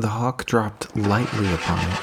The hawk dropped lightly upon it.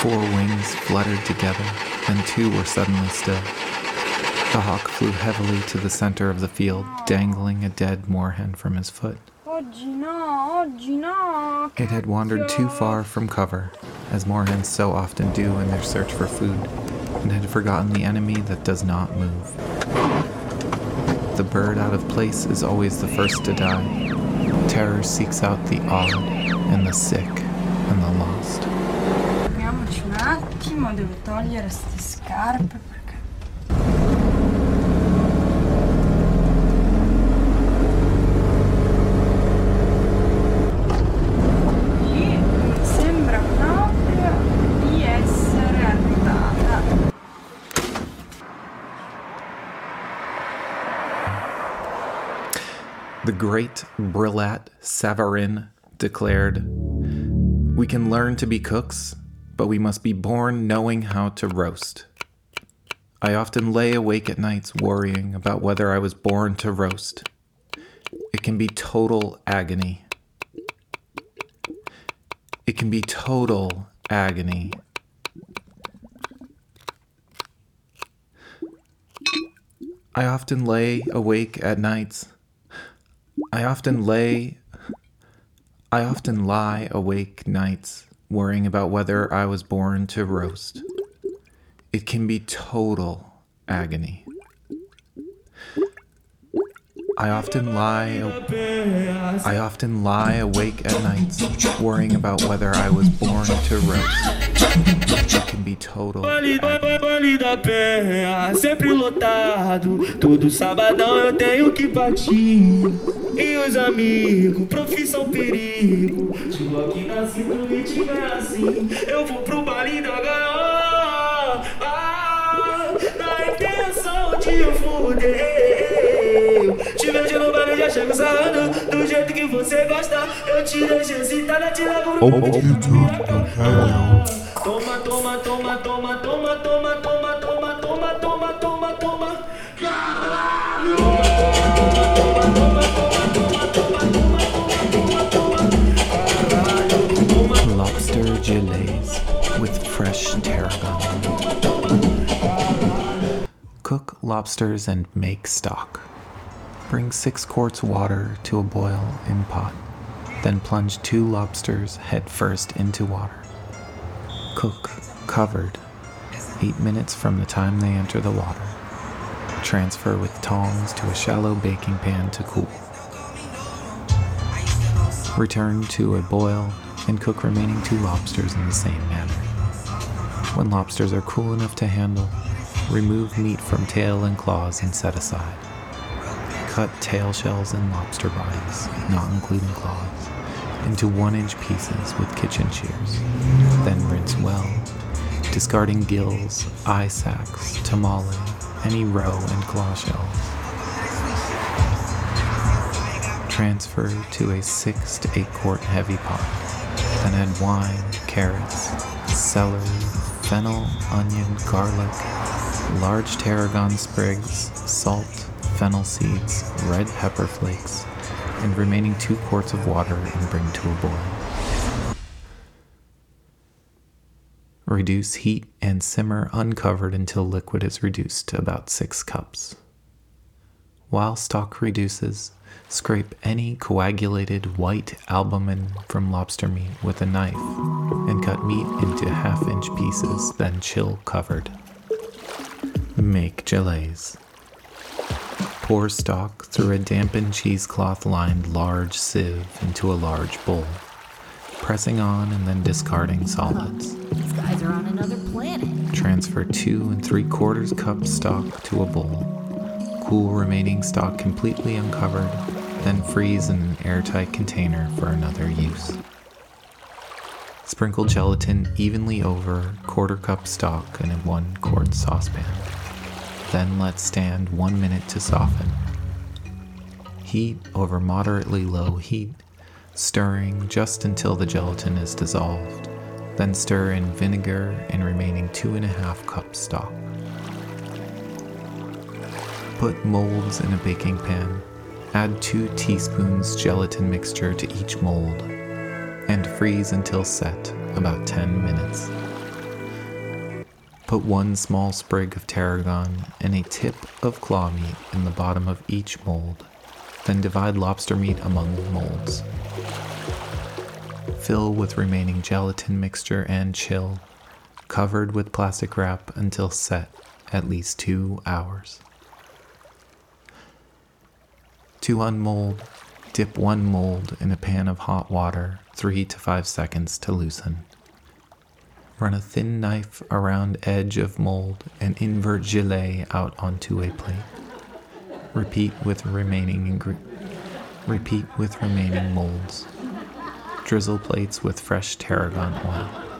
Four wings fluttered together, and two were suddenly still. The hawk flew heavily to the center of the field, dangling a dead moorhen from his foot. Oggi no, oggi no. It had wandered too far from cover, as moorhens so often do in their search for food, and had forgotten the enemy that does not move. The bird out of place is always the first to die. Terror seeks out the odd and the sick and the lost. Fermiamoci un attimo, devo togliere queste scarpe great Brillat Savarin declared, We can learn to be cooks, but we must be born knowing how to roast. I often lay awake at nights worrying about whether I was born to roast. It can be total agony. It can be total agony. I often lay awake at nights. I often lay. I often lie awake nights worrying about whether I was born to roast. It can be total agony. I often lie. I often lie awake at nights worrying about whether I was born to roast. It can be total. e os amigos, profissão perigo. De Glock na cintura assim, eu vou pro baile da gaiola, ah, na intenção de fuder. Te vejo no baile já chego sarrando, do jeito que você gosta, eu te deixo excitada, te levo no mundo de Toma, toma, toma, toma, toma, toma, toma, toma. Lobster gelées with fresh tarragon. Cook lobsters and make stock. Bring six quarts water to a boil in pot. Then plunge two lobsters head first into water. Cook covered eight minutes from the time they enter the water. Transfer with tongs to a shallow baking pan to cool. Return to a boil and cook remaining two lobsters in the same manner. When lobsters are cool enough to handle, remove meat from tail and claws and set aside. Cut tail shells and lobster bodies, not including claws, into one inch pieces with kitchen shears. Then rinse well, discarding gills, eye sacs, tamale, any roe and claw shells. Transfer to a six to eight quart heavy pot. Then add wine, carrots, celery, fennel, onion, garlic, large tarragon sprigs, salt, fennel seeds, red pepper flakes, and remaining two quarts of water and bring to a boil. Reduce heat and simmer uncovered until liquid is reduced to about 6 cups. While stock reduces, scrape any coagulated white albumin from lobster meat with a knife and cut meat into half inch pieces, then chill covered. Make gelées. Pour stock through a dampened cheesecloth lined large sieve into a large bowl, pressing on and then discarding solids. These guys are on another planet. Transfer two and three quarters cup stock to a bowl. Cool remaining stock completely uncovered, then freeze in an airtight container for another use. Sprinkle gelatin evenly over quarter cup stock in a one quart saucepan. Then let stand one minute to soften. Heat over moderately low heat, stirring just until the gelatin is dissolved. Then stir in vinegar and remaining two and a half cups stock. Put molds in a baking pan. Add two teaspoons gelatin mixture to each mold. and freeze until set, about 10 minutes. Put one small sprig of tarragon and a tip of claw meat in the bottom of each mold, then divide lobster meat among the molds. Fill with remaining gelatin mixture and chill, covered with plastic wrap until set at least two hours. To unmold, dip one mold in a pan of hot water, three to five seconds to loosen. Run a thin knife around edge of mold and invert gelée out onto a plate. Repeat with remaining ingre- repeat with remaining molds. Drizzle plates with fresh tarragon oil.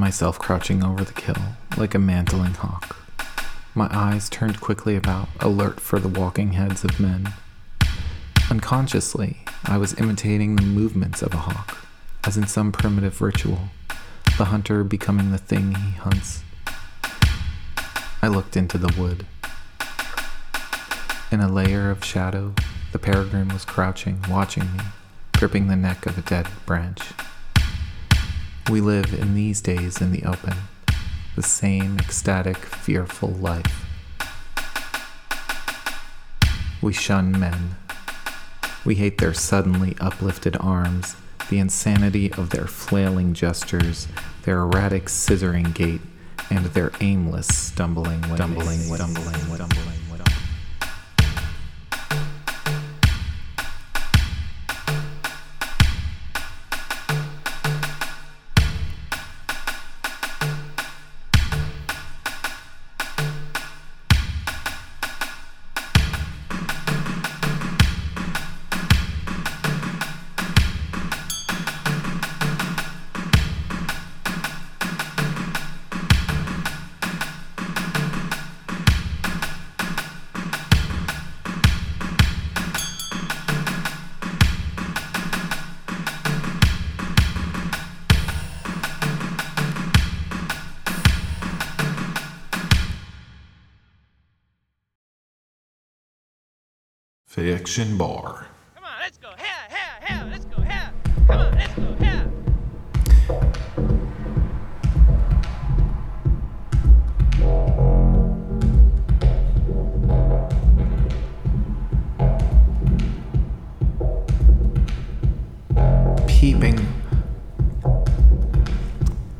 Myself crouching over the kill like a mantling hawk. My eyes turned quickly about, alert for the walking heads of men. Unconsciously, I was imitating the movements of a hawk, as in some primitive ritual, the hunter becoming the thing he hunts. I looked into the wood. In a layer of shadow, the peregrine was crouching, watching me, gripping the neck of a dead branch. We live in these days in the open, the same ecstatic, fearful life. We shun men. We hate their suddenly uplifted arms, the insanity of their flailing gestures, their erratic scissoring gait, and their aimless stumbling, stumbling, stumbling, stumbling. Fiction Bar. Come on, let's go. Here, here, here. Let's go here. Come on, let's go here. peeping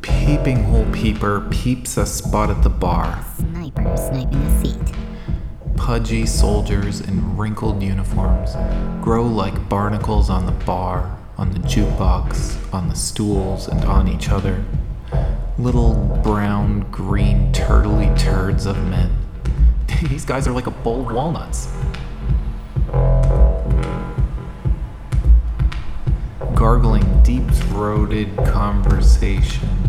peeping hole peeper peeps a spot at the bar Sniper sniping a seat. Pudgy soldiers in wrinkled uniforms grow like barnacles on the bar on the jukebox on the stools and on each other. Little brown green turtly turds of men. These guys are like a bowl of walnuts. Gargling deep-throated conversations, talking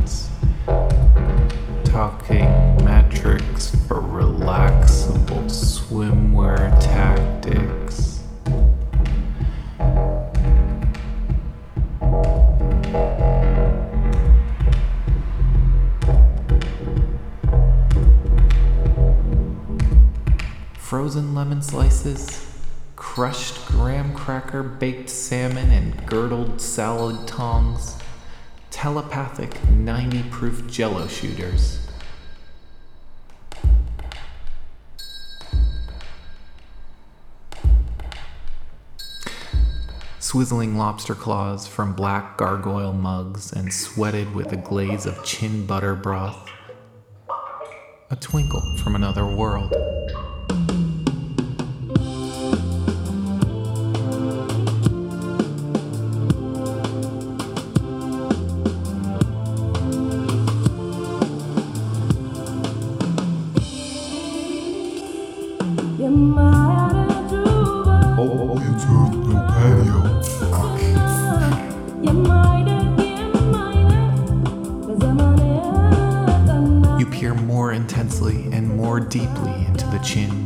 Frozen lemon slices, crushed graham cracker baked salmon and girdled salad tongs, telepathic 90 proof jello shooters. Swizzling lobster claws from black gargoyle mugs and sweated with a glaze of chin butter broth. A twinkle from another world.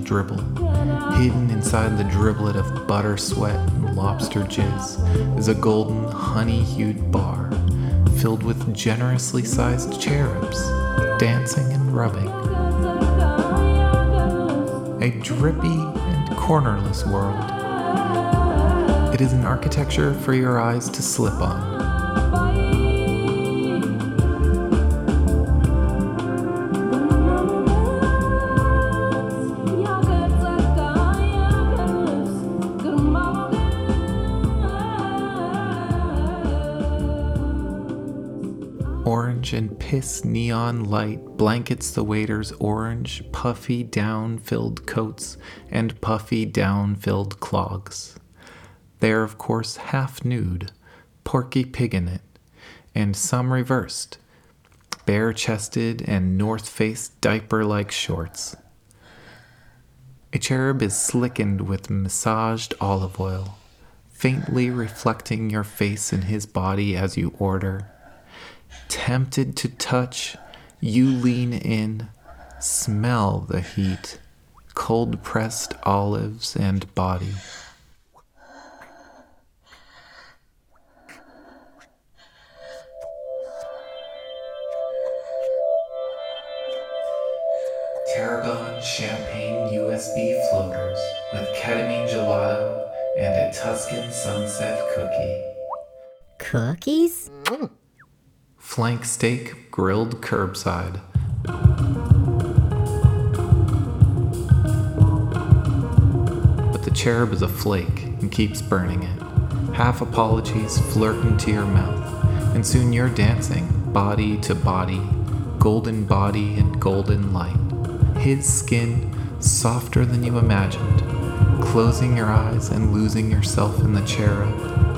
Dribble. Hidden inside the driblet of butter sweat and lobster jizz is a golden, honey hued bar filled with generously sized cherubs dancing and rubbing. A drippy and cornerless world. It is an architecture for your eyes to slip on. Orange and piss neon light blankets the waiters' orange, puffy down filled coats and puffy down filled clogs. They are, of course, half nude, porky pig in it, and some reversed, bare chested and north face diaper like shorts. A cherub is slickened with massaged olive oil, faintly reflecting your face in his body as you order. Tempted to touch, you lean in, smell the heat, cold pressed olives and body. Tarragon champagne USB floaters with ketamine gelato and a Tuscan sunset cookie. Cookies? Mm. Flank steak grilled curbside. But the cherub is a flake and keeps burning it. Half apologies flirt into your mouth, and soon you're dancing, body to body, golden body and golden light. His skin softer than you imagined, closing your eyes and losing yourself in the cherub.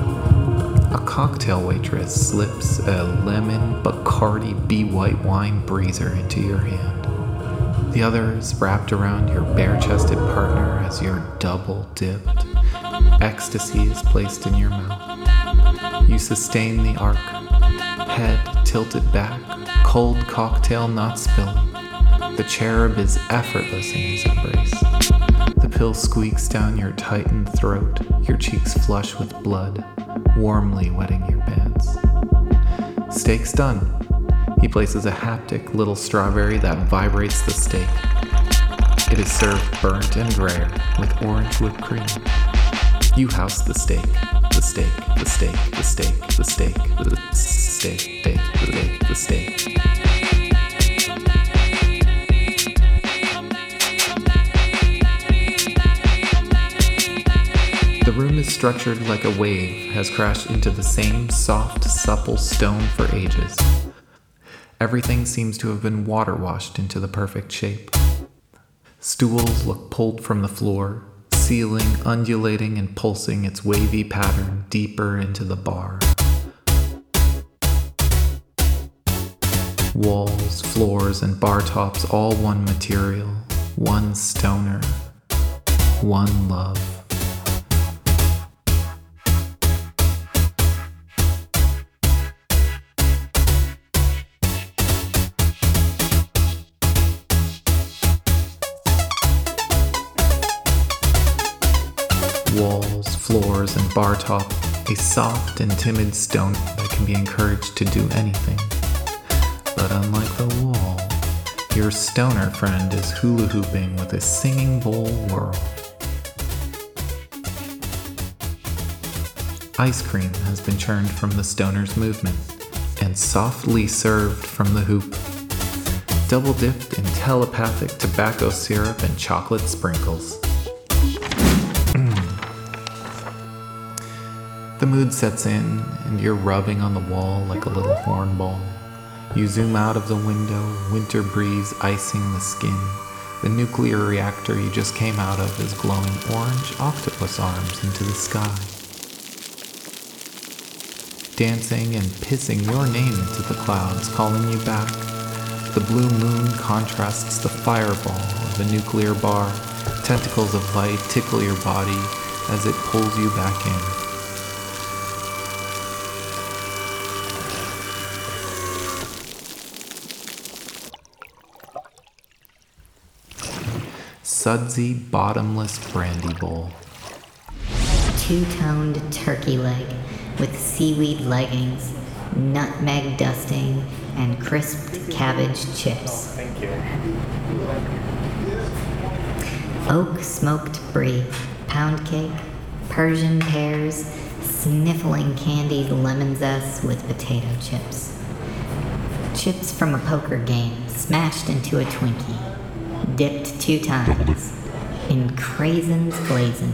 A cocktail waitress slips a lemon Bacardi B white wine breezer into your hand. The other is wrapped around your bare chested partner as you're double dipped. Ecstasy is placed in your mouth. You sustain the arc, head tilted back, cold cocktail not spilling. The cherub is effortless in his embrace. The pill squeaks down your tightened throat, your cheeks flush with blood, warmly wetting your pants. Steak's done. He places a haptic little strawberry that vibrates the steak. It is served burnt and rare with orange whipped cream. You house the steak, the steak, the steak, the steak, the steak, the steak, steak, the steak, the steak. Room is structured like a wave has crashed into the same soft, supple stone for ages. Everything seems to have been water washed into the perfect shape. Stools look pulled from the floor, ceiling undulating and pulsing its wavy pattern deeper into the bar. Walls, floors, and bar tops all one material, one stoner, one love. Walls, floors, and bar top, a soft and timid stone that can be encouraged to do anything. But unlike the wall, your stoner friend is hula hooping with a singing bowl whirl. Ice cream has been churned from the stoner's movement and softly served from the hoop. Double dipped in telepathic tobacco syrup and chocolate sprinkles. The mood sets in, and you're rubbing on the wall like a little hornball. You zoom out of the window, winter breeze icing the skin. The nuclear reactor you just came out of is glowing orange octopus arms into the sky. Dancing and pissing your name into the clouds, calling you back. The blue moon contrasts the fireball of a nuclear bar. Tentacles of light tickle your body as it pulls you back in. Sudsy, bottomless brandy bowl. Two toned turkey leg with seaweed leggings, nutmeg dusting, and crisped cabbage chips. Thank you. Oak smoked brie, pound cake, Persian pears, sniffling candied lemon zest with potato chips. Chips from a poker game smashed into a Twinkie, dipped two times in craisins glazing,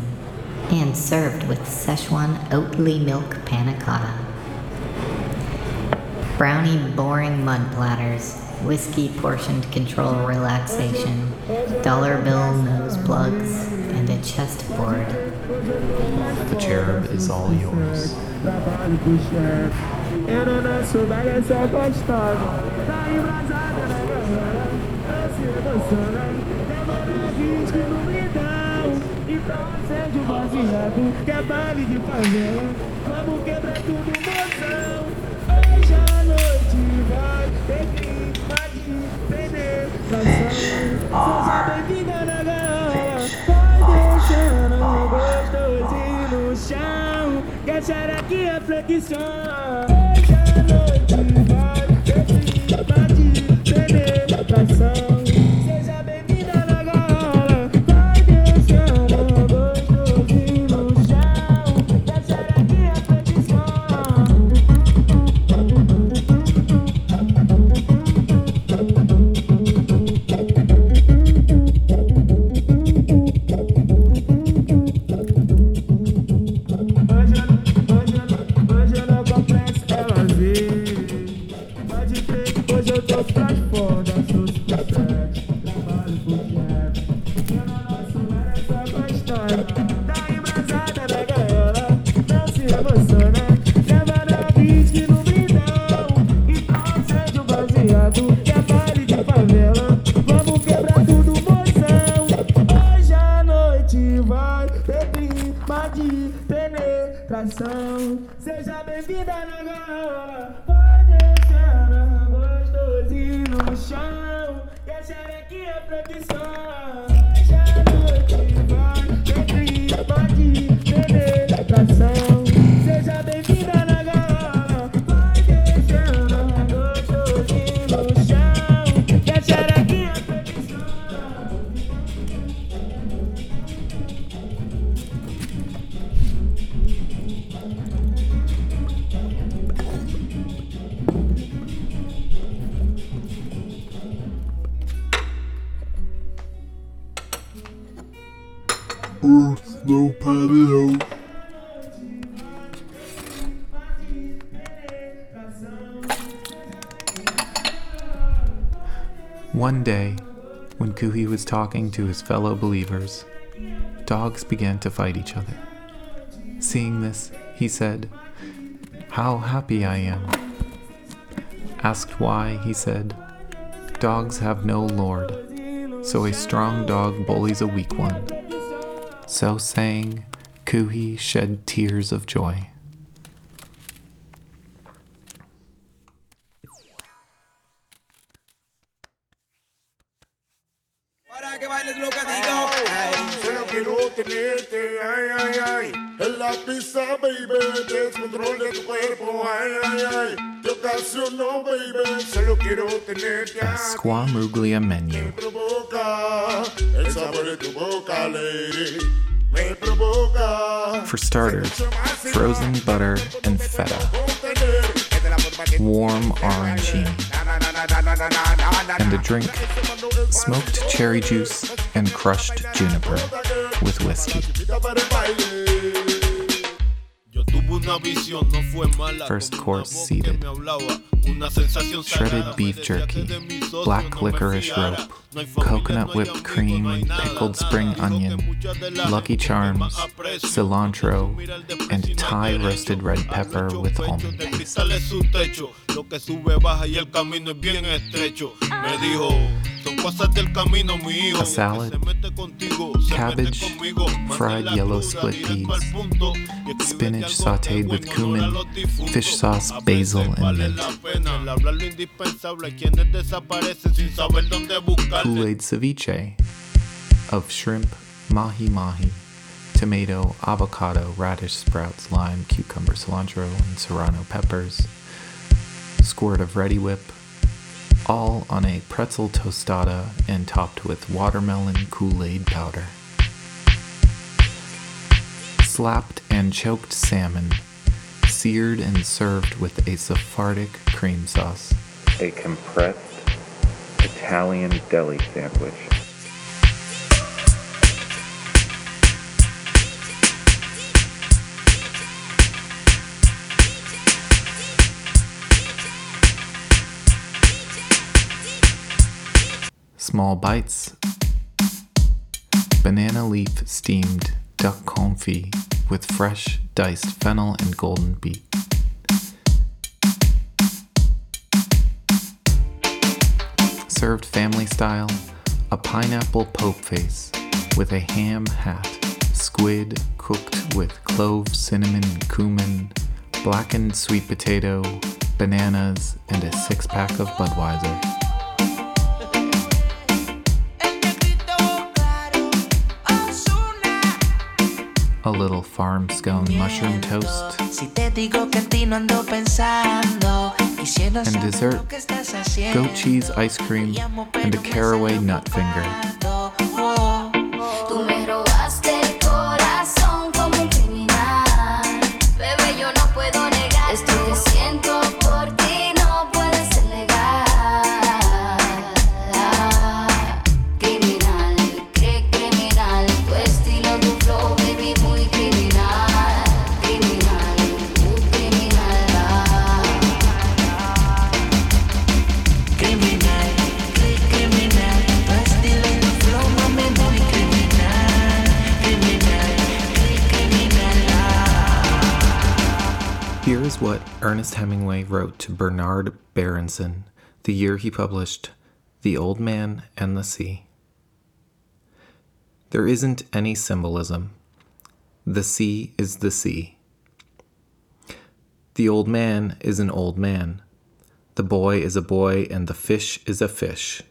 and served with Szechuan oatly milk panna cotta. Brownie boring mud platters, whiskey portioned control relaxation, dollar bill nose plugs, and a chessboard. The cherub is all yours. Acende o baseado. Que é baile de favela. Vamos quebrar tudo, moção. Hoje à noite vai ter clima de penetração. Seja bem-vinda na gaiola. Vai deixando gostosinho no chão. Que a xerequinha flexão. Hoje à noite vai ter Seja bem-vinda na gaiola. Vai deixando gostosinho no chão. E a xerequinha flexão. Hoje Patio. One day, when Kuhi was talking to his fellow believers, dogs began to fight each other. Seeing this, he said, How happy I am. Asked why, he said, Dogs have no lord, so a strong dog bullies a weak one. So saying, Kuhi shed tears of joy. Ay, ay, ay. En la pista, baby, descontrol de tu cuerpo, ay, ay, ay. Te ocasiono, baby, solo quiero tenerte. A Squamruglia menu. provoca el sabor de tu boca, lady. Me provoca. For starters, frozen butter and feta, warm orangini, and a drink, smoked cherry juice and crushed juniper with whiskey. First course seated. Que me hablaba, una sensación Shredded beef jerky, que de mis ojos black licorice rope, No hay familia, coconut whipped cream, no hay nada, pickled spring onion, muchas de las Lucky Charms, cilantro, mira el desprecio and Thai roasted red pepper with almond paste. cristal es su techo, lo que sube baja y el camino es bien estrecho. Me ah. dijo, son cosas del camino, mi hijo. A salad, que se mete contigo, se cabbage, mete conmigo. Manda fried yellow split peas, al punto. Y escríbete spinach sauteed with cumin, honor a los difuntos. fish sauce, basil, and mint. La pena el hablar lo indispensable. Hay quienes desaparecen sin saber dónde buscarle. Kool Aid ceviche, of shrimp, mahi mahi, tomato, avocado, radish, sprouts, lime, cucumber, cilantro, and serrano peppers, squirt of Reddi-wip, all on a pretzel tostada and topped with watermelon Kool Aid powder. Slapped and choked salmon, seared and served with a Sephardic cream sauce. A compressed Italian deli sandwich. Small bites. Banana leaf steamed duck confit with fresh diced fennel and golden beet. Served family style, a pineapple pope face with a ham hat, squid cooked with clove, cinnamon, cumin, blackened sweet potato, bananas, and a six pack of Budweiser. A little farm scone mushroom toast, Si te digo que en ti no ando pensando, quisiera and dessert, lo que estás haciendo. goat cheese ice cream, and a caraway nut finger. Ernest Hemingway wrote to Bernard Berenson the year he published The Old Man and the Sea. There isn't any symbolism. The sea is the sea. The old man is an old man. The boy is a boy, and the fish is a fish.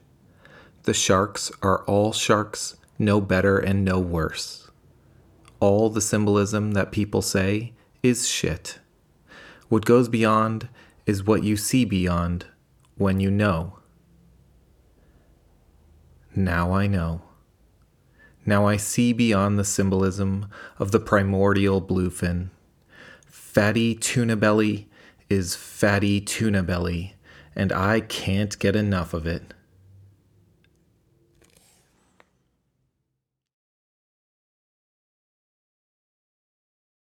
The sharks are all sharks, no better and no worse. All the symbolism that people say is shit. What goes beyond is what you see beyond when you know. Now I know. Now I see beyond the symbolism of the primordial bluefin. Fatty tuna belly is fatty tuna belly, and I can't get enough of it.